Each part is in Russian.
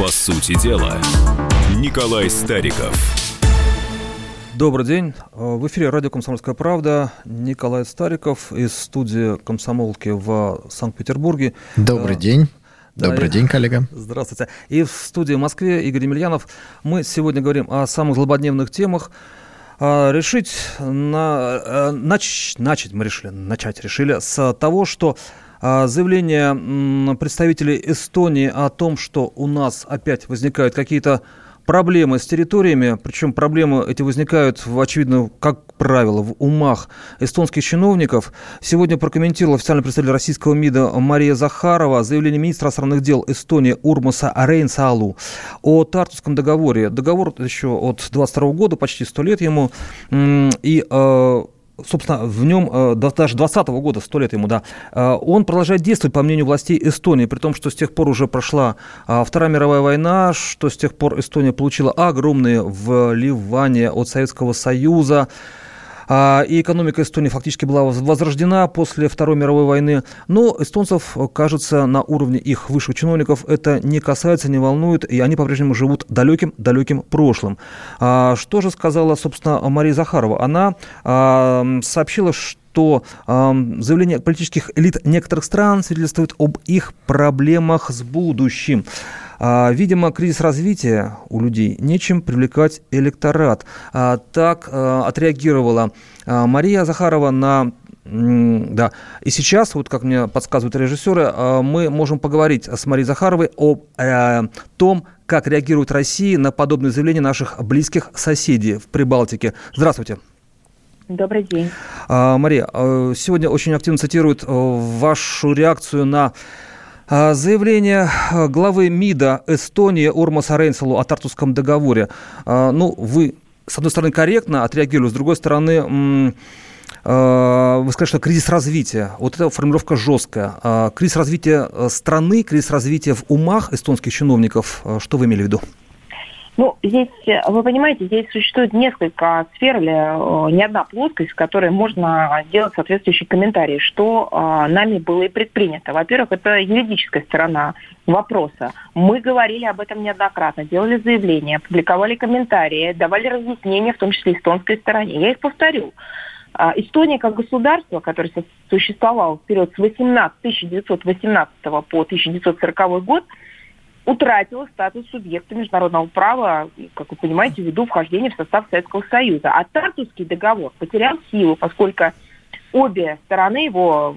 По сути дела, Николай Стариков. Добрый день. В эфире радио «Комсомольская правда». Николай Стариков из студии «Комсомолки» в Санкт-Петербурге. Добрый э, день. Добрый да, день, коллега. Здравствуйте. И в студии в Москве Игорь Емельянов. Мы сегодня говорим о самых злободневных темах. А, решить, на, э, нач, начать мы решили, начать решили с того, что заявление представителей Эстонии о том, что у нас опять возникают какие-то проблемы с территориями, причем проблемы эти возникают, очевидно, как правило, в умах эстонских чиновников. Сегодня прокомментировал официальный представитель российского МИДа Мария Захарова заявление министра иностранных дел Эстонии Урмаса Рейнсалу о Тартусском договоре. Договор еще от 22 года, почти 100 лет ему. И э, собственно, в нем э, даже 2020 года, сто лет ему, да, э, он продолжает действовать, по мнению властей Эстонии, при том, что с тех пор уже прошла э, Вторая мировая война, что с тех пор Эстония получила огромные вливания от Советского Союза, а, и экономика Эстонии фактически была возрождена после Второй мировой войны. Но эстонцев, кажется, на уровне их высших чиновников это не касается, не волнует, и они по-прежнему живут далеким-далеким прошлым. А, что же сказала, собственно, Мария Захарова? Она а, сообщила, что что э, заявления политических элит некоторых стран свидетельствуют об их проблемах с будущим. А, видимо, кризис развития у людей, нечем привлекать электорат. А, так а, отреагировала Мария Захарова на да. И сейчас, вот как мне подсказывают режиссеры, мы можем поговорить с Марией Захаровой о, о том, как реагирует Россия на подобные заявления наших близких соседей в Прибалтике. Здравствуйте. Добрый день. Мария, сегодня очень активно цитируют вашу реакцию на заявление а, главы МИДа Эстонии Урмаса Рейнселу о Тартусском договоре. А, ну, вы, с одной стороны, корректно отреагировали, с другой стороны, вы сказали, что кризис развития. Вот эта формулировка жесткая. Кризис развития э, страны, кризис развития в умах эстонских чиновников. Что вы имели в виду? Ну, здесь, э, вы понимаете, здесь существует несколько сфер или э, не одна плоскость, в которой можно делать соответствующие комментарии, что э, нами было и предпринято. Во-первых, это юридическая сторона вопроса. Мы говорили об этом неоднократно, делали заявления, публиковали комментарии, давали разъяснения, в том числе эстонской стороне. Я их повторю. А, Эстония как государство, которое существовало в период с 18, 1918 по 1940 год, утратила статус субъекта международного права, как вы понимаете, ввиду вхождения в состав Советского Союза. А Тартусский договор потерял силу, поскольку обе стороны его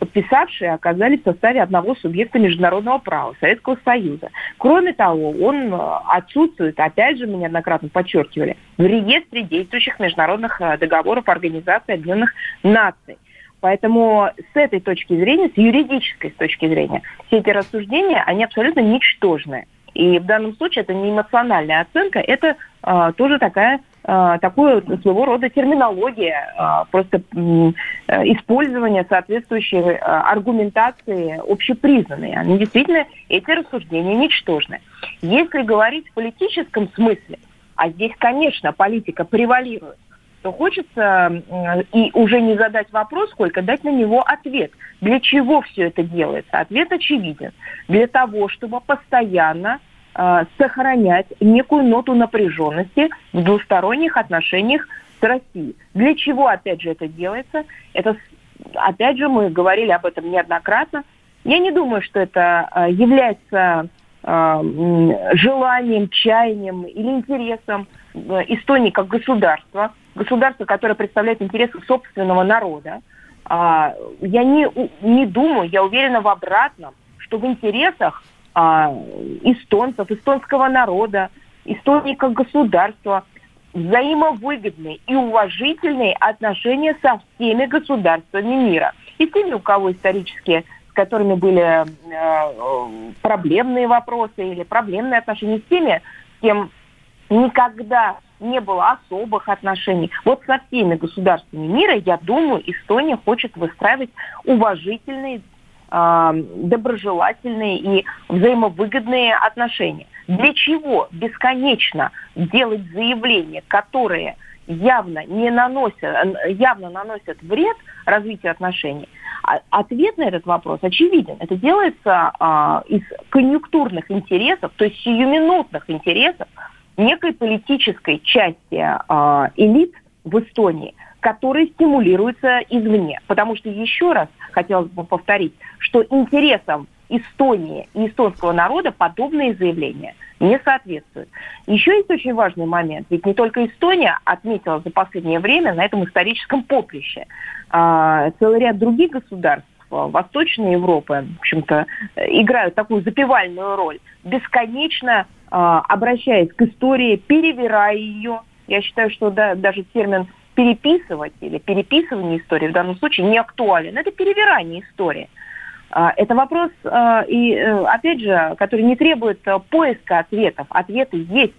подписавшие оказались в составе одного субъекта международного права Советского Союза. Кроме того, он э, отсутствует, опять же, мы неоднократно подчеркивали, в реестре действующих международных э, договоров Организации Объединенных Наций. Поэтому с этой точки зрения, с юридической точки зрения, все эти рассуждения, они абсолютно ничтожные. И в данном случае это не эмоциональная оценка, это э, тоже такая э, такое своего рода терминология, э, просто э, использование соответствующей э, аргументации общепризнанной. Они действительно, эти рассуждения ничтожны. Если говорить в политическом смысле, а здесь, конечно, политика превалирует, то хочется и уже не задать вопрос, сколько дать на него ответ. Для чего все это делается? Ответ очевиден. Для того, чтобы постоянно э, сохранять некую ноту напряженности в двусторонних отношениях с Россией. Для чего, опять же, это делается? Это, опять же, мы говорили об этом неоднократно. Я не думаю, что это э, является желанием, чаянием или интересом Эстонии как государства – государство, которое представляет интересы собственного народа, а, я не, не думаю, я уверена в обратном, что в интересах а, эстонцев, эстонского народа, Эстонии как государства взаимовыгодные и уважительные отношения со всеми государствами мира. И с теми, у кого исторические, которыми были э, проблемные вопросы или проблемные отношения, с теми, с кем никогда не было особых отношений. Вот со всеми государствами мира, я думаю, Эстония хочет выстраивать уважительные, э, доброжелательные и взаимовыгодные отношения. Для чего бесконечно делать заявления, которые явно не наносят, явно наносят вред развитию отношений, ответ на этот вопрос очевиден. Это делается а, из конъюнктурных интересов, то есть сиюминутных интересов некой политической части а, элит в Эстонии, которые стимулируются извне. Потому что, еще раз хотелось бы повторить, что интересам Эстонии и эстонского народа подобные заявления не соответствуют. Еще есть очень важный момент. Ведь не только Эстония отметила за последнее время на этом историческом поприще. А, целый ряд других государств Восточной Европы, в общем-то, играют такую запевальную роль, бесконечно а, обращаясь к истории, перевирая ее. Я считаю, что да, даже термин переписывать или переписывание истории в данном случае не актуален. Это перевирание истории. А, это вопрос, а, и э, опять же, который не требует э, поиска ответов. Ответы есть.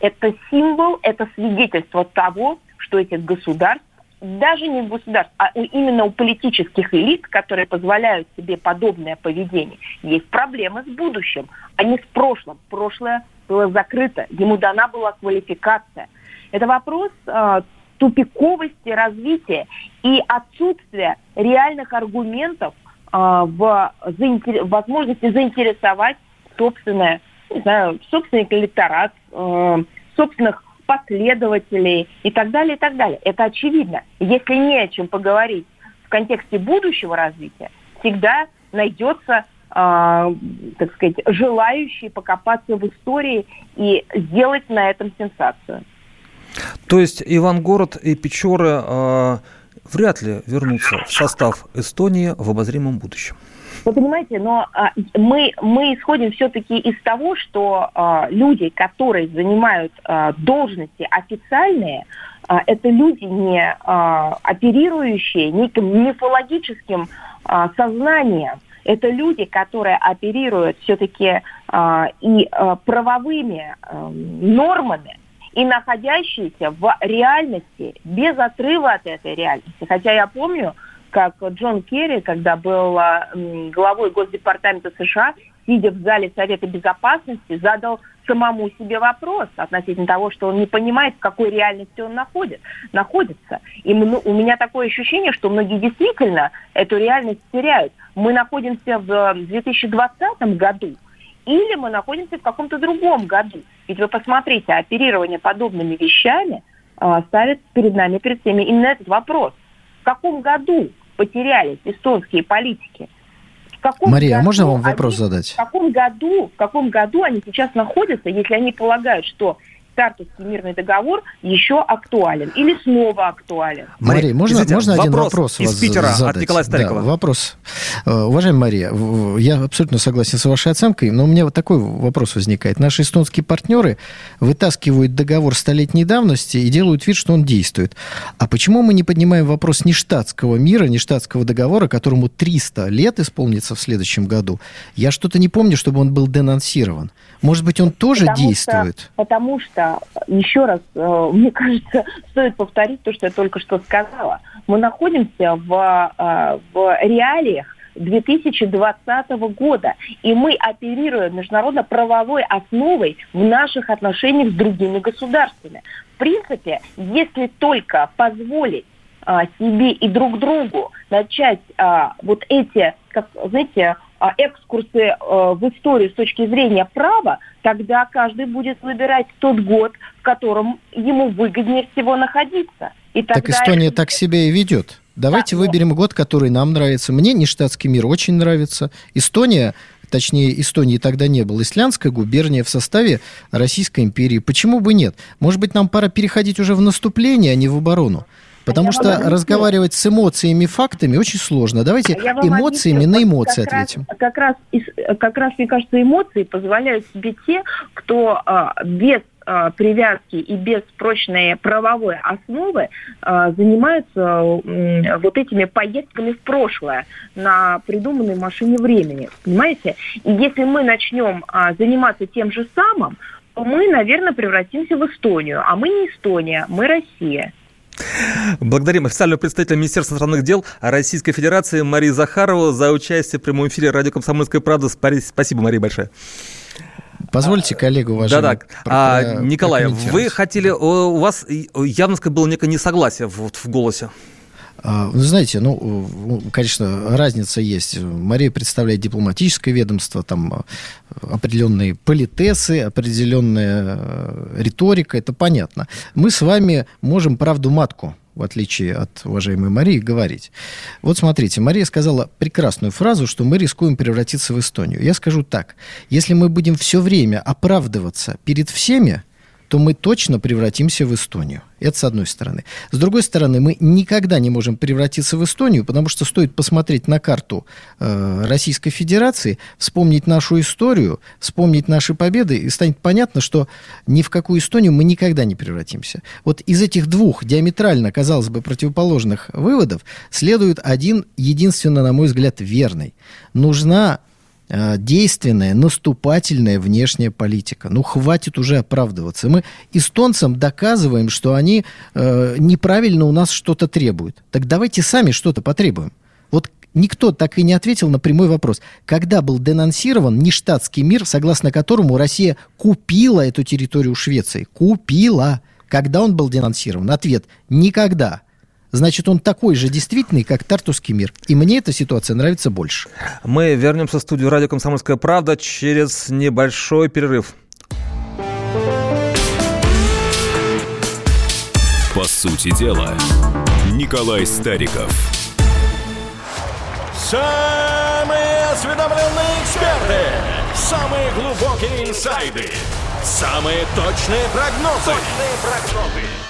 Это символ, это свидетельство того, что этих государств, даже не государств, а именно у политических элит, которые позволяют себе подобное поведение, есть проблемы с будущим, а не с прошлым. Прошлое было закрыто, ему дана была квалификация. Это вопрос э, тупиковости развития и отсутствия реальных аргументов а, в заинтер... возможности заинтересовать собственное, не знаю, собственный электорат, э, собственных последователей и так далее, и так далее. Это очевидно. Если не о чем поговорить в контексте будущего развития, всегда найдется, э, так сказать, желающий покопаться в истории и сделать на этом сенсацию. То есть Ивангород и Печоры э, вряд ли вернутся в состав Эстонии в обозримом будущем. Вы понимаете, но а, мы, мы исходим все-таки из того, что а, люди, которые занимают а, должности официальные, а, это люди, не а, оперирующие неким мифологическим а, сознанием. Это люди, которые оперируют все-таки а, и а, правовыми а, нормами, и находящиеся в реальности, без отрыва от этой реальности. Хотя я помню, как Джон Керри, когда был главой Госдепартамента США, сидя в зале Совета Безопасности, задал самому себе вопрос относительно того, что он не понимает, в какой реальности он находит, находится. И у меня такое ощущение, что многие действительно эту реальность теряют. Мы находимся в 2020 году, или мы находимся в каком-то другом году. Ведь вы посмотрите, оперирование подобными вещами э, ставит перед нами, перед всеми именно этот вопрос. В каком году потерялись эстонские политики? В каком Мария, а году можно вам вопрос они, задать? В каком году, в каком году они сейчас находятся, если они полагают, что Тартовский мирный договор еще актуален или снова актуален. Мария, можно, Извините, можно один вопрос из Питера задать? от Николая Старикова? Да, вопрос. Э, уважаемая Мария, я абсолютно согласен с вашей оценкой, но у меня вот такой вопрос возникает. Наши эстонские партнеры вытаскивают договор столетней давности и делают вид, что он действует. А почему мы не поднимаем вопрос нештатского мира, нештатского договора, которому 300 лет исполнится в следующем году? Я что-то не помню, чтобы он был денонсирован. Может быть, он тоже потому действует? Что, потому что, еще раз, э, мне кажется, стоит повторить то, что я только что сказала. Мы находимся в, э, в реалиях 2020 года. И мы оперируем международно-правовой основой в наших отношениях с другими государствами. В принципе, если только позволить а, себе и друг другу начать а, вот эти, как, знаете, экскурсы а, в историю с точки зрения права, тогда каждый будет выбирать тот год, в котором ему выгоднее всего находиться. И тогда... Так Эстония так себя и ведет. Давайте да, выберем год, который нам нравится. Мне нештатский мир очень нравится. Эстония точнее, Эстонии тогда не было, исландская губерния в составе Российской империи. Почему бы нет? Может быть, нам пора переходить уже в наступление, а не в оборону? Потому что объясню. разговаривать с эмоциями фактами очень сложно. Давайте эмоциями объясню. на эмоции как ответим. Раз, как, раз, как раз, мне кажется, эмоции позволяют себе те, кто а, без а, привязки и без прочной правовой основы а, занимаются а, вот этими поездками в прошлое на придуманной машине времени. Понимаете? И если мы начнем а, заниматься тем же самым, то мы, наверное, превратимся в Эстонию. А мы не Эстония, мы Россия. Благодарим официального представителя Министерства иностранных дел Российской Федерации Марии Захарову за участие в прямом эфире радио «Комсомольская правда». Спасибо, Мария, большое. Позвольте коллегу уважаемый. Да-да. А, Николай, вы хотели, у вас явно было некое несогласие в, в голосе. А, вы знаете, ну, конечно, разница есть. Мария представляет дипломатическое ведомство, там определенные политесы, определенная риторика, это понятно. Мы с вами можем правду матку в отличие от уважаемой Марии, говорить. Вот смотрите, Мария сказала прекрасную фразу, что мы рискуем превратиться в Эстонию. Я скажу так, если мы будем все время оправдываться перед всеми, то мы точно превратимся в Эстонию. Это с одной стороны. С другой стороны, мы никогда не можем превратиться в Эстонию, потому что стоит посмотреть на карту э, Российской Федерации, вспомнить нашу историю, вспомнить наши победы, и станет понятно, что ни в какую Эстонию мы никогда не превратимся. Вот из этих двух диаметрально, казалось бы, противоположных выводов следует один, единственно, на мой взгляд, верный. Нужна действенная, наступательная внешняя политика. Ну, хватит уже оправдываться. Мы эстонцам доказываем, что они э, неправильно у нас что-то требуют. Так давайте сами что-то потребуем. Вот никто так и не ответил на прямой вопрос. Когда был денонсирован нештатский мир, согласно которому Россия купила эту территорию Швеции? Купила. Когда он был денонсирован? Ответ – никогда значит, он такой же действительный, как Тартусский мир. И мне эта ситуация нравится больше. Мы вернемся в студию «Радио Комсомольская правда» через небольшой перерыв. По сути дела, Николай Стариков. Самые осведомленные эксперты, самые глубокие инсайды, самые точные прогнозы. Точные прогнозы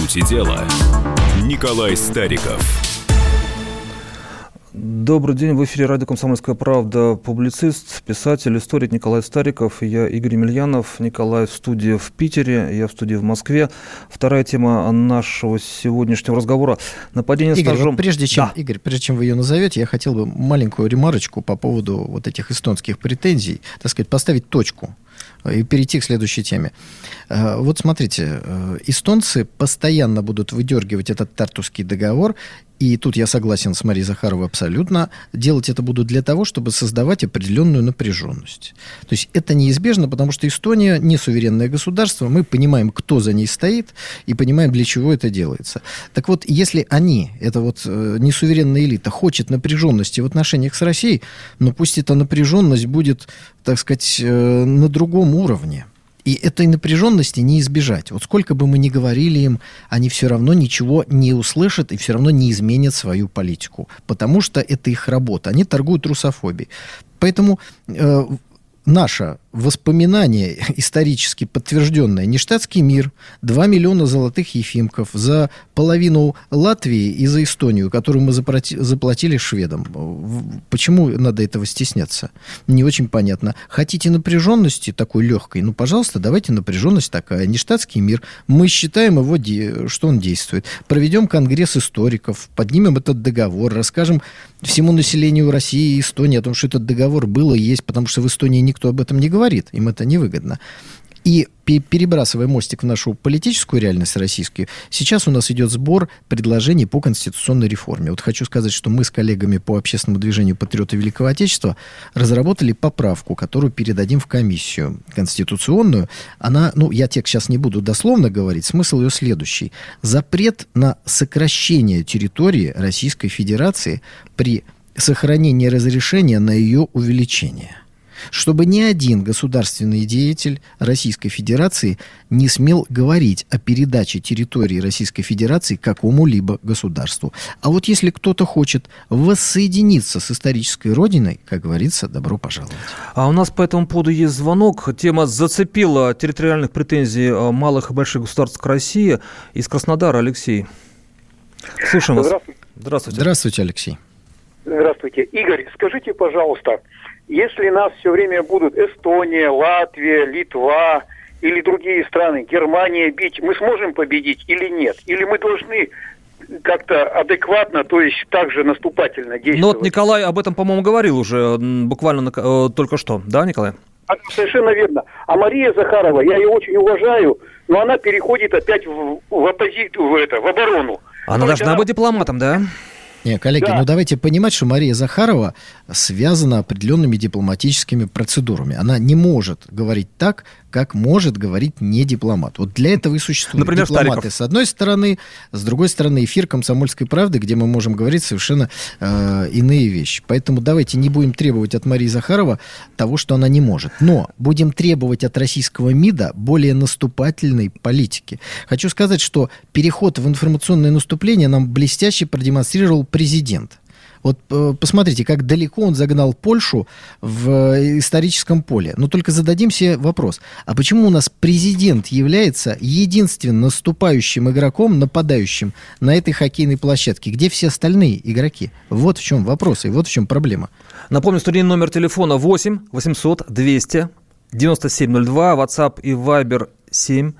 Сути дела, Николай Стариков. Добрый день, в эфире радио «Комсомольская правда» публицист, писатель, историк Николай Стариков. Я Игорь Емельянов. Николай в студии в Питере, я в студии в Москве. Вторая тема нашего сегодняшнего разговора – нападение Игорь, стажом. Вот прежде чем, да. Игорь, прежде чем вы ее назовете, я хотел бы маленькую ремарочку по поводу вот этих эстонских претензий, так сказать, поставить точку и перейти к следующей теме. Э, вот смотрите, э, эстонцы постоянно будут выдергивать этот Тартусский договор и тут я согласен с Марией Захаровой абсолютно, делать это будут для того, чтобы создавать определенную напряженность. То есть это неизбежно, потому что Эстония не суверенное государство, мы понимаем, кто за ней стоит, и понимаем, для чего это делается. Так вот, если они, это вот э, несуверенная элита, хочет напряженности в отношениях с Россией, но пусть эта напряженность будет, так сказать, э, на другом уровне. И этой напряженности не избежать. Вот сколько бы мы ни говорили им, они все равно ничего не услышат и все равно не изменят свою политику. Потому что это их работа. Они торгуют русофобией. Поэтому э, наша воспоминание исторически подтвержденное. Нештатский мир, 2 миллиона золотых ефимков за половину Латвии и за Эстонию, которую мы заплатили шведам. Почему надо этого стесняться? Не очень понятно. Хотите напряженности такой легкой? Ну, пожалуйста, давайте напряженность такая. Нештатский мир. Мы считаем его, что он действует. Проведем конгресс историков, поднимем этот договор, расскажем всему населению России и Эстонии о том, что этот договор был и есть, потому что в Эстонии никто об этом не говорит говорит, им это невыгодно. И перебрасывая мостик в нашу политическую реальность российскую, сейчас у нас идет сбор предложений по конституционной реформе. Вот хочу сказать, что мы с коллегами по общественному движению «Патриоты Великого Отечества» разработали поправку, которую передадим в комиссию конституционную. Она, ну, я текст сейчас не буду дословно говорить, смысл ее следующий. Запрет на сокращение территории Российской Федерации при сохранении разрешения на ее увеличение чтобы ни один государственный деятель Российской Федерации не смел говорить о передаче территории Российской Федерации какому-либо государству. А вот если кто-то хочет воссоединиться с исторической родиной, как говорится, добро пожаловать. А у нас по этому поводу есть звонок. Тема зацепила территориальных претензий э, малых и больших государств к России. Из Краснодара Алексей. Слушаем вас. Здравствуйте. Здравствуйте. Здравствуйте, Алексей. Здравствуйте. Игорь, скажите, пожалуйста, если нас все время будут Эстония, Латвия, Литва или другие страны, Германия бить, мы сможем победить или нет? Или мы должны как-то адекватно, то есть также наступательно действовать. Ну вот Николай об этом, по-моему, говорил уже буквально э, только что, да, Николай? Совершенно верно. А Мария Захарова, я ее очень уважаю, но она переходит опять в, в оппозицию, в это, в оборону. Она должна она... быть дипломатом, да? Не, коллеги, да. ну давайте понимать, что Мария Захарова связана определенными дипломатическими процедурами. Она не может говорить так, как может говорить не дипломат. Вот для этого и существуют Например, дипломаты Стариков. с одной стороны, с другой стороны эфир «Комсомольской правды», где мы можем говорить совершенно э, иные вещи. Поэтому давайте не будем требовать от Марии Захарова того, что она не может. Но будем требовать от российского МИДа более наступательной политики. Хочу сказать, что переход в информационное наступление нам блестяще продемонстрировал президент. Вот э, посмотрите, как далеко он загнал Польшу в э, историческом поле. Но только зададим себе вопрос, а почему у нас президент является единственным наступающим игроком, нападающим на этой хоккейной площадке? Где все остальные игроки? Вот в чем вопрос и вот в чем проблема. Напомню, студийный номер телефона 8 800 200 9702, WhatsApp и Viber 7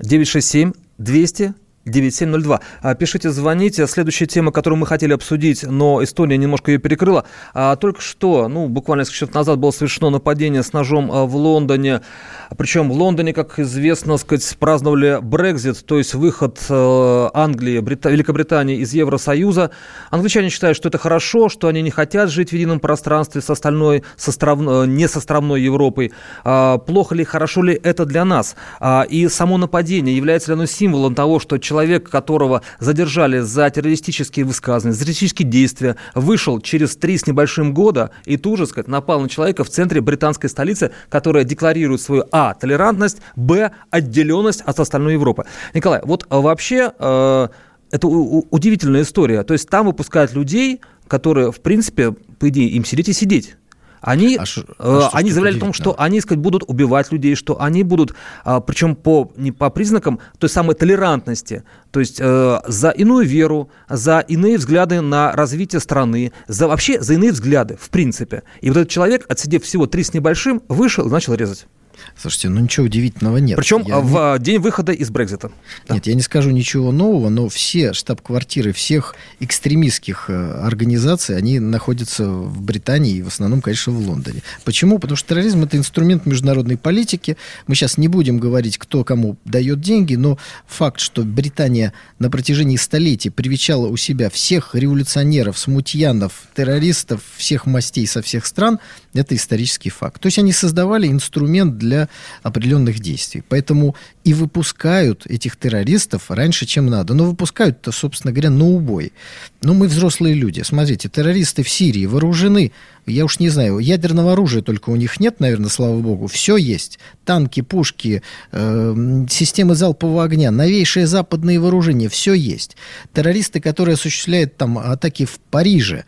967 200 9702. А, пишите, звоните. Следующая тема, которую мы хотели обсудить, но Эстония немножко ее перекрыла. А, только что, ну, буквально несколько часов назад было совершено нападение с ножом а, в Лондоне. Причем в Лондоне, как известно, сказать, праздновали Брекзит, то есть выход э, Англии, Брита... Великобритании из Евросоюза. Англичане считают, что это хорошо, что они не хотят жить в едином пространстве с остальной, с остров... Э, не с островной Европой. Плохо ли, хорошо ли это для нас? И само нападение, является ли оно символом того, что человек человек, которого задержали за террористические высказывания, за террористические действия, вышел через три с небольшим года и тут же, сказать, напал на человека в центре британской столицы, которая декларирует свою, а, толерантность, б, отделенность от остальной Европы. Николай, вот а, вообще э, это удивительная история. То есть там выпускают людей, которые, в принципе, по идее, им сидеть и сидеть. Они, а ш, а они заявляли о том, что они сказать, будут убивать людей, что они будут, а, причем по, не по признакам той самой толерантности, то есть э, за иную веру, за иные взгляды на развитие страны, за вообще за иные взгляды, в принципе. И вот этот человек, отсидев всего три с небольшим, вышел и начал резать. Слушайте, ну ничего удивительного нет. Причем я в не... день выхода из Брекзита. Нет, да. я не скажу ничего нового, но все штаб-квартиры всех экстремистских э, организаций, они находятся в Британии и в основном, конечно, в Лондоне. Почему? Потому что терроризм это инструмент международной политики. Мы сейчас не будем говорить, кто кому дает деньги, но факт, что Британия на протяжении столетий привечала у себя всех революционеров, смутьянов, террористов всех мастей со всех стран, это исторический факт. То есть они создавали инструмент для определенных действий. Поэтому и выпускают этих террористов раньше, чем надо. Но выпускают-то, собственно говоря, на убой. Но мы взрослые люди. Смотрите, террористы в Сирии вооружены, я уж не знаю, ядерного оружия только у них нет, наверное, слава богу. Все есть. Танки, пушки, э, системы залпового огня, новейшие западные вооружения, все есть. Террористы, которые осуществляют там атаки в Париже,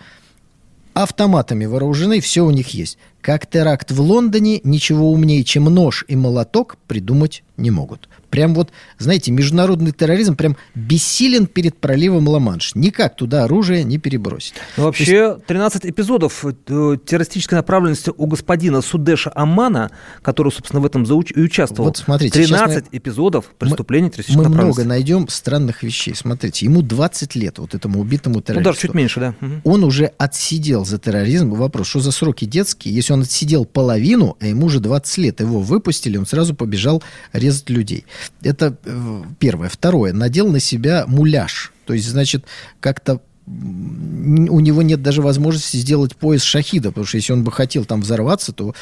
автоматами вооружены, все у них есть. Как теракт в Лондоне, ничего умнее, чем нож и молоток придумать не могут. Прям вот, знаете, международный терроризм прям бессилен перед проливом Ла-Манш. Никак туда оружие не перебросить. Ну, вообще, 13 эпизодов э, террористической направленности у господина Судеша Амана, который, собственно, в этом и участвовал. Вот смотрите. 13 мы, эпизодов преступлений террористической Мы много найдем странных вещей. Смотрите, ему 20 лет, вот этому убитому террористу. Ну, даже чуть меньше, да. Он уже отсидел за терроризм. Вопрос, что за сроки детские? Если он отсидел половину, а ему уже 20 лет, его выпустили, он сразу побежал резать людей. Это э, первое. Второе. Надел на себя муляж. То есть, значит, как-то у него нет даже возможности сделать пояс шахида, потому что если он бы хотел там взорваться, то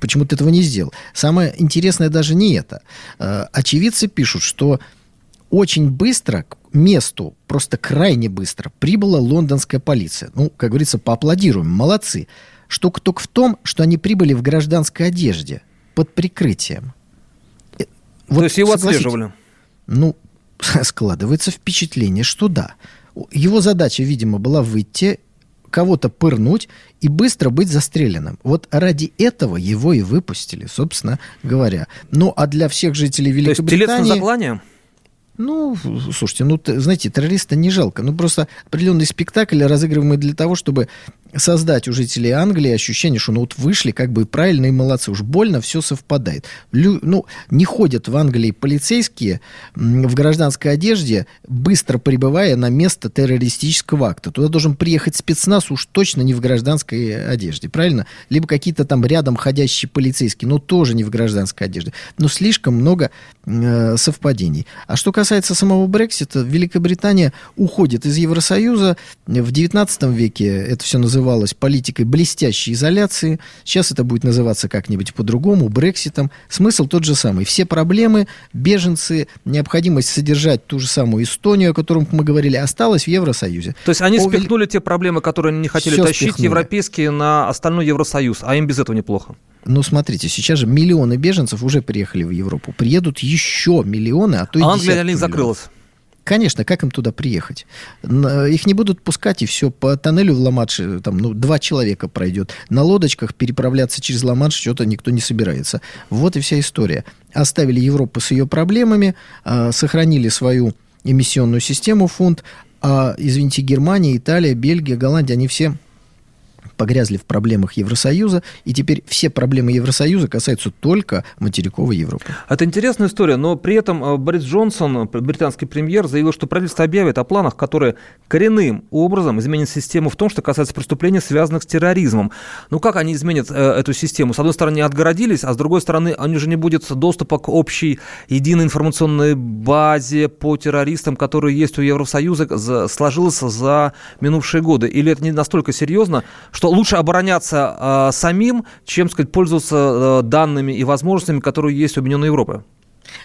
почему-то этого не сделал. Самое интересное даже не это. Э, очевидцы пишут, что очень быстро к месту, просто крайне быстро, прибыла лондонская полиция. Ну, как говорится, поаплодируем, молодцы. Штука только в том, что они прибыли в гражданской одежде, под прикрытием. Вот, То есть его отслеживали? Ну, складывается впечатление, что да. Его задача, видимо, была выйти, кого-то пырнуть и быстро быть застреленным. Вот ради этого его и выпустили, собственно говоря. Ну, а для всех жителей Великобритании... То есть телец на заклание? Ну, слушайте, ну, знаете, террориста не жалко. Ну, просто определенный спектакль, разыгрываемый для того, чтобы создать у жителей Англии ощущение, что ну вот вышли как бы правильно и молодцы. Уж больно все совпадает. Лю, ну, не ходят в Англии полицейские в гражданской одежде, быстро прибывая на место террористического акта. Туда должен приехать спецназ уж точно не в гражданской одежде, правильно? Либо какие-то там рядом ходящие полицейские, но тоже не в гражданской одежде. Но слишком много э, совпадений. А что касается самого Брексита, Великобритания уходит из Евросоюза. В 19 веке это все называется называлось политикой блестящей изоляции. Сейчас это будет называться как-нибудь по-другому, Брекситом. Смысл тот же самый. Все проблемы, беженцы, необходимость содержать ту же самую Эстонию, о котором мы говорили, осталась в Евросоюзе. То есть они спихнули те проблемы, которые они не хотели Все тащить, спихнули. европейские, на остальной Евросоюз, а им без этого неплохо. Ну, смотрите, сейчас же миллионы беженцев уже приехали в Европу. Приедут еще миллионы, а то и Англия для них закрылась. Конечно, как им туда приехать? Их не будут пускать, и все, по тоннелю в ла там, ну, два человека пройдет. На лодочках переправляться через ла что-то никто не собирается. Вот и вся история. Оставили Европу с ее проблемами, а, сохранили свою эмиссионную систему фунт, а, извините, Германия, Италия, Бельгия, Голландия, они все погрязли в проблемах Евросоюза, и теперь все проблемы Евросоюза касаются только материковой Европы. Это интересная история, но при этом э, Борис Джонсон, британский премьер, заявил, что правительство объявит о планах, которые коренным образом изменят систему в том, что касается преступлений, связанных с терроризмом. Ну как они изменят э, эту систему? С одной стороны, отгородились, а с другой стороны, они же не будет доступа к общей единой информационной базе по террористам, которые есть у Евросоюза, сложилась за минувшие годы. Или это не настолько серьезно, что лучше обороняться э, самим, чем, сказать, пользоваться э, данными и возможностями, которые есть у Объединенной Европы.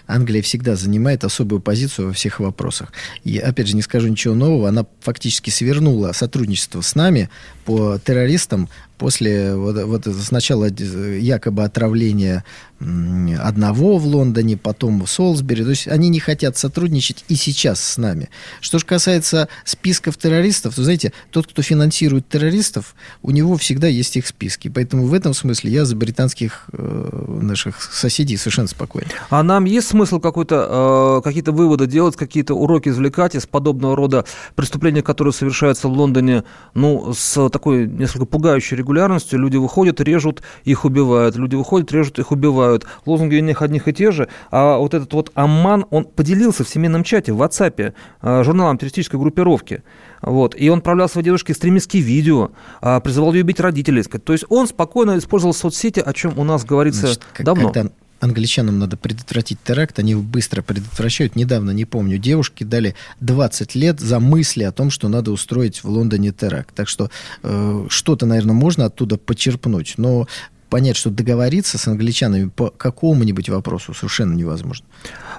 Англия всегда занимает особую позицию во всех вопросах. И, опять же, не скажу ничего нового, она фактически свернула сотрудничество с нами по террористам после вот, вот сначала якобы отравления одного в Лондоне, потом в Солсбери. То есть они не хотят сотрудничать и сейчас с нами. Что же касается списков террористов, то, знаете, тот, кто финансирует террористов, у него всегда есть их списки. Поэтому в этом смысле я за британских э, наших соседей совершенно спокоен. А нам есть смысл какой-то, э, какие-то выводы делать, какие-то уроки извлекать из подобного рода преступления, которые совершаются в Лондоне, ну, с такой несколько пугающей регулярностью? Люди выходят, режут, их убивают. Люди выходят, режут, их убивают. Лозунги у них одних и те же. А вот этот вот Амман, он поделился в семейном чате в WhatsApp э, журналом террористической группировки. Вот. И он отправлял своей девушке экстремистские видео, а, призывал ее бить родителей. То есть он спокойно использовал соцсети, о чем у нас говорится Значит, как, давно. Когда англичанам надо предотвратить теракт, они его быстро предотвращают. Недавно, не помню, девушке дали 20 лет за мысли о том, что надо устроить в Лондоне теракт. Так что э, что-то, наверное, можно оттуда почерпнуть. Но понять, что договориться с англичанами по какому-нибудь вопросу совершенно невозможно.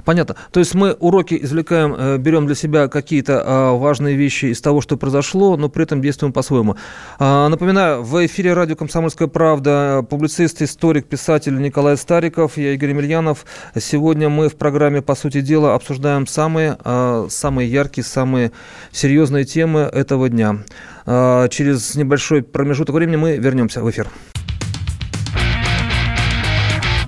Понятно. То есть мы уроки извлекаем, э, берем для себя какие-то а, важные вещи из того, что произошло, но при этом действуем по-своему. А, напоминаю, в эфире радио «Комсомольская правда» публицист, историк, писатель Николай Стариков, я Игорь Емельянов. Сегодня мы в программе «По сути дела» обсуждаем самые, а, самые яркие, самые серьезные темы этого дня. Через небольшой промежуток времени мы вернемся в эфир.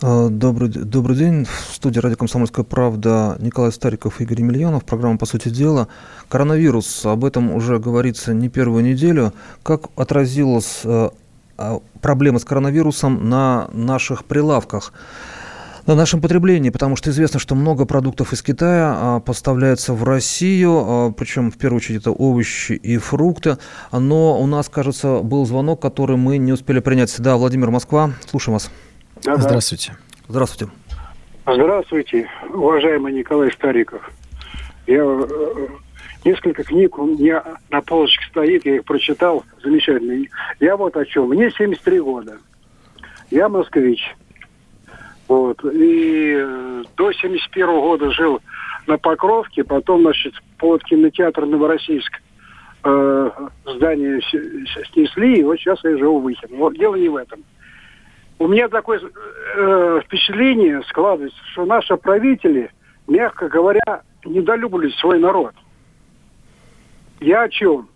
А, добрый, добрый день. В студии радио «Комсомольская правда» Николай Стариков и Игорь Емельянов. Программа «По сути дела». Коронавирус. Об этом уже говорится не первую неделю. Как отразилась а, а, проблема с коронавирусом на наших прилавках? на нашем потреблении, потому что известно, что много продуктов из Китая поставляется в Россию, причем в первую очередь это овощи и фрукты. Но у нас, кажется, был звонок, который мы не успели принять. Да, Владимир Москва, слушаем вас. Да, Здравствуйте. Здравствуйте. Здравствуйте, уважаемый Николай Стариков. Я э, несколько книг у меня на полочке стоит, я их прочитал, замечательные. Я вот о чем. Мне 73 года. Я москвич. Вот. И э, до 71 года жил на Покровке, потом, значит, под кинотеатр Новороссийск э, здание снесли, и вот сейчас я живу в Выхино. Вот дело не в этом. У меня такое э, впечатление складывается, что наши правители, мягко говоря, недолюбливают свой народ. Я о чем?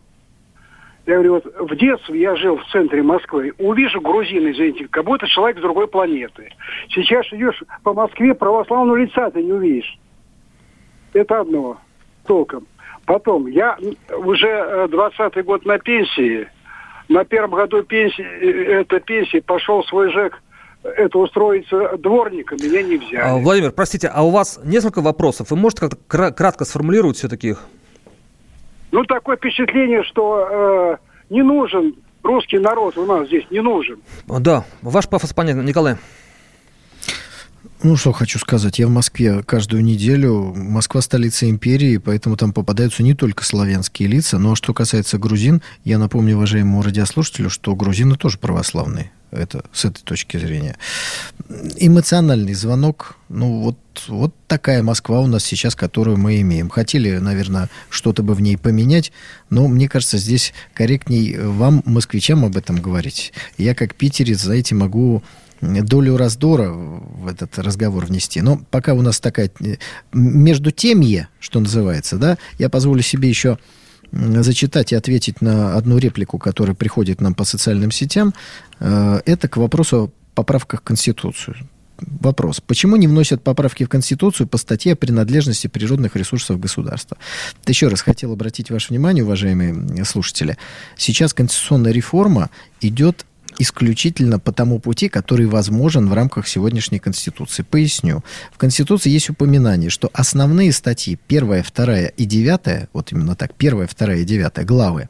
Я говорю, вот в детстве я жил в центре Москвы, увижу грузин, извините, как будто человек с другой планеты. Сейчас идешь по Москве, православного лица ты не увидишь. Это одно, толком. Потом, я уже 20-й год на пенсии. На первом году пенсии, э, это пенсии, пошел свой ЖЭК это устроиться дворником, меня не взяли. А, Владимир, простите, а у вас несколько вопросов. Вы можете как-то кратко сформулировать все-таки их? Ну, такое впечатление, что э, не нужен русский народ у нас здесь, не нужен. Да, ваш пафос понятен. Николай. Ну, что хочу сказать. Я в Москве каждую неделю. Москва столица империи, поэтому там попадаются не только славянские лица. Но что касается грузин, я напомню уважаемому радиослушателю, что грузины тоже православные. Это с этой точки зрения. Эмоциональный звонок. Ну, вот, вот такая Москва у нас сейчас, которую мы имеем. Хотели, наверное, что-то бы в ней поменять, но мне кажется, здесь корректней вам, москвичам, об этом говорить. Я, как питерец, знаете, могу долю раздора в этот разговор внести. Но пока у нас такая э, между темье, что называется, да, я позволю себе еще зачитать и ответить на одну реплику, которая приходит нам по социальным сетям. Э, это к вопросу о поправках в Конституцию. Вопрос. Почему не вносят поправки в Конституцию по статье о принадлежности природных ресурсов государства? Еще раз хотел обратить ваше внимание, уважаемые слушатели. Сейчас конституционная реформа идет исключительно по тому пути, который возможен в рамках сегодняшней Конституции. Поясню. В Конституции есть упоминание, что основные статьи, первая, вторая и девятая, вот именно так, первая, вторая и девятая, главы,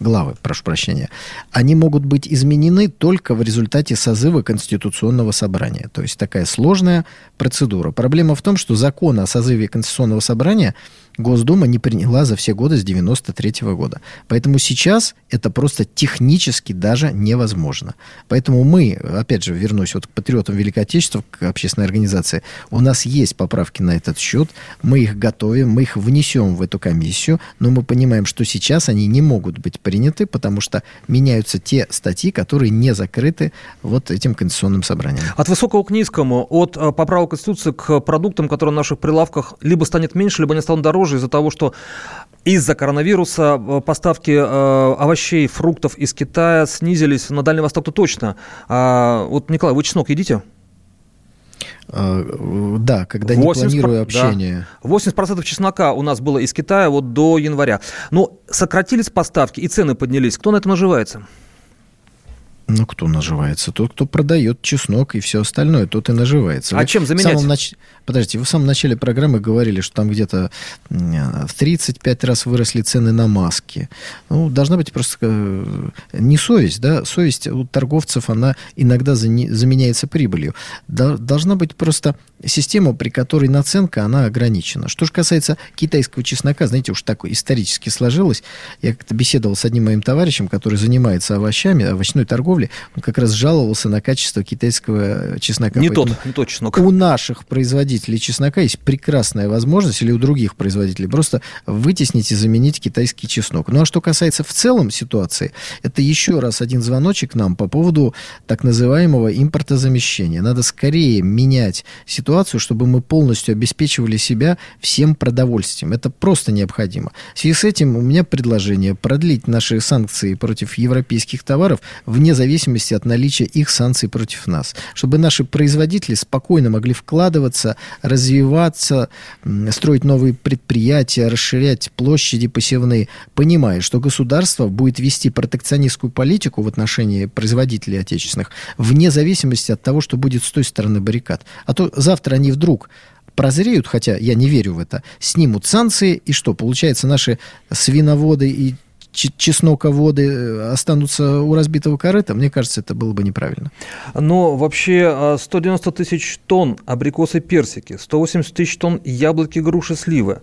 главы, прошу прощения, они могут быть изменены только в результате созыва Конституционного собрания. То есть такая сложная процедура. Проблема в том, что закон о созыве Конституционного собрания – Госдума не приняла за все годы с 93 -го года. Поэтому сейчас это просто технически даже невозможно. Поэтому мы, опять же, вернусь вот к патриотам Великой Отечества, к общественной организации, у нас есть поправки на этот счет, мы их готовим, мы их внесем в эту комиссию, но мы понимаем, что сейчас они не могут быть приняты, потому что меняются те статьи, которые не закрыты вот этим конституционным собранием. От высокого к низкому, от э, поправок Конституции к продуктам, которые на наших прилавках либо станет меньше, либо не станут дороже, дороже из-за того, что из-за коронавируса э, поставки э, овощей, фруктов из Китая снизились на Дальний Восток-то точно. А, вот, Николай, вы чеснок едите? Uh, да, когда 80, не планирую общение. Да. 80% чеснока у нас было из Китая вот до января. Но сократились поставки и цены поднялись. Кто на этом наживается? Ну, кто наживается? Тот, кто продает чеснок и все остальное, тот и наживается. А вы чем заменять? Нач... Подождите, вы в самом начале программы говорили, что там где-то в 35 раз выросли цены на маски. Ну, должна быть просто э, не совесть, да? Совесть у торговцев, она иногда заменяется прибылью. Должна быть просто система, при которой наценка, она ограничена. Что же касается китайского чеснока, знаете, уж так исторически сложилось. Я как-то беседовал с одним моим товарищем, который занимается овощами, овощной торговлей. Он как раз жаловался на качество китайского чеснока. Не Поэтому тот, не тот чеснок. У наших производителей производителей чеснока есть прекрасная возможность, или у других производителей, просто вытеснить и заменить китайский чеснок. Ну а что касается в целом ситуации, это еще раз один звоночек нам по поводу так называемого импортозамещения. Надо скорее менять ситуацию, чтобы мы полностью обеспечивали себя всем продовольствием. Это просто необходимо. В связи с этим у меня предложение продлить наши санкции против европейских товаров вне зависимости от наличия их санкций против нас, чтобы наши производители спокойно могли вкладываться развиваться, строить новые предприятия, расширять площади посевные, понимая, что государство будет вести протекционистскую политику в отношении производителей отечественных, вне зависимости от того, что будет с той стороны баррикад. А то завтра они вдруг прозреют, хотя я не верю в это, снимут санкции, и что, получается, наши свиноводы и чесноководы э, останутся у разбитого корыта, мне кажется, это было бы неправильно. Но вообще 190 а, тысяч тонн абрикосы персики, 180 тысяч тонн яблоки, груши, сливы.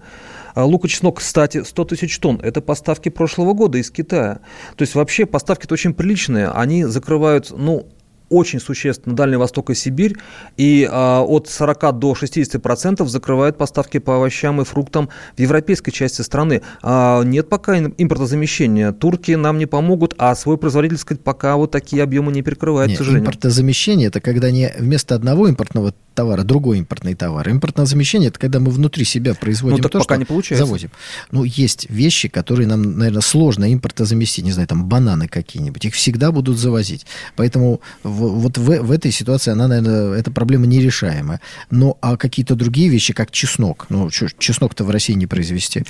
А лук и чеснок, кстати, 100 тысяч тонн. Это поставки прошлого года из Китая. То есть вообще поставки-то очень приличные. Они закрывают, ну, очень существенно Дальний Восток и Сибирь, и а, от 40 до 60 процентов закрывают поставки по овощам и фруктам в европейской части страны. А, нет пока импортозамещения. Турки нам не помогут, а свой производитель, сказать, пока вот такие объемы не перекрывает, нет, к сожалению. Импортозамещение – это когда не вместо одного импортного товара другой импортный товар. Импортное замещение – это когда мы внутри себя производим ну, так то, пока что не получается. завозим. Ну, есть вещи, которые нам, наверное, сложно импортозаместить. Не знаю, там бананы какие-нибудь. Их всегда будут завозить. Поэтому в, вот в, в этой ситуации она, наверное, эта проблема нерешаемая. Но а какие-то другие вещи, как чеснок, ну, чеснок-то в России не произвести.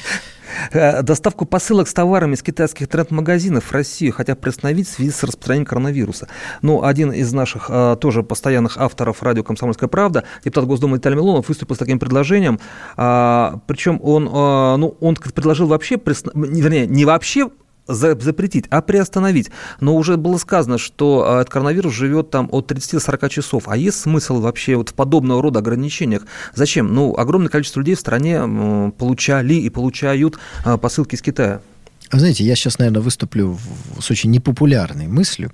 Э, доставку посылок с товарами из китайских тренд-магазинов в Россию хотят приостановить в связи с распространением коронавируса. Ну, один из наших э, тоже постоянных авторов радио «Комсомольская правда», депутат Госдумы Виталий Милонов, выступил с таким предложением. А, причем он, а, ну, он предложил вообще, вернее, не вообще запретить, а приостановить. Но уже было сказано, что а, этот коронавирус живет там от 30 до 40 часов. А есть смысл вообще вот в подобного рода ограничениях? Зачем? Ну, огромное количество людей в стране получали и получают а, посылки из Китая. Знаете, я сейчас, наверное, выступлю с очень непопулярной мыслью.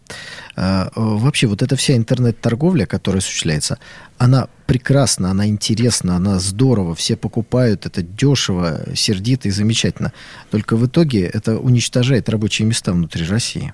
А, вообще, вот эта вся интернет-торговля, которая осуществляется, она прекрасна, она интересна, она здорово, все покупают, это дешево, сердито и замечательно. Только в итоге это уничтожает рабочие места внутри России.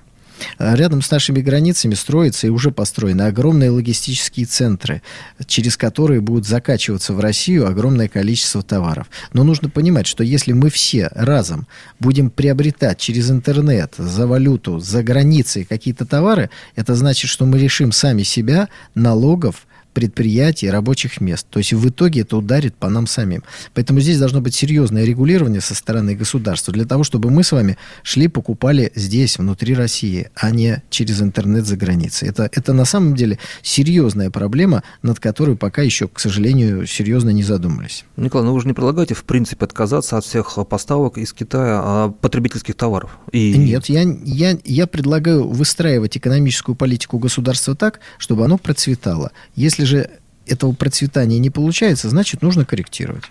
А рядом с нашими границами строятся и уже построены огромные логистические центры, через которые будут закачиваться в Россию огромное количество товаров. Но нужно понимать, что если мы все разом будем приобретать через интернет за валюту, за границей какие-то товары, это значит, что мы решим сами себя налогов, предприятий, рабочих мест. То есть в итоге это ударит по нам самим. Поэтому здесь должно быть серьезное регулирование со стороны государства для того, чтобы мы с вами шли, покупали здесь, внутри России, а не через интернет за границей. Это, это на самом деле серьезная проблема, над которой пока еще, к сожалению, серьезно не задумались. Николай, ну вы же не предлагаете, в принципе, отказаться от всех поставок из Китая а, потребительских товаров? И... Нет, я, я, я предлагаю выстраивать экономическую политику государства так, чтобы оно процветало. Если если же этого процветания не получается, значит, нужно корректировать.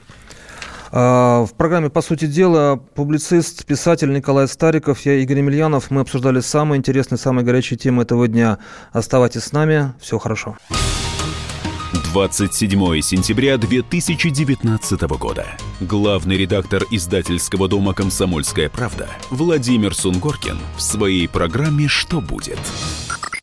А, в программе «По сути дела» публицист, писатель Николай Стариков, я Игорь Емельянов. Мы обсуждали самые интересные, самые горячие темы этого дня. Оставайтесь с нами. Все хорошо. 27 сентября 2019 года. Главный редактор издательского дома «Комсомольская правда» Владимир Сунгоркин в своей программе «Что будет?»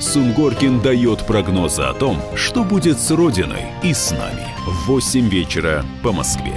Сунгоркин дает прогнозы о том, что будет с Родиной и с нами в 8 вечера по Москве.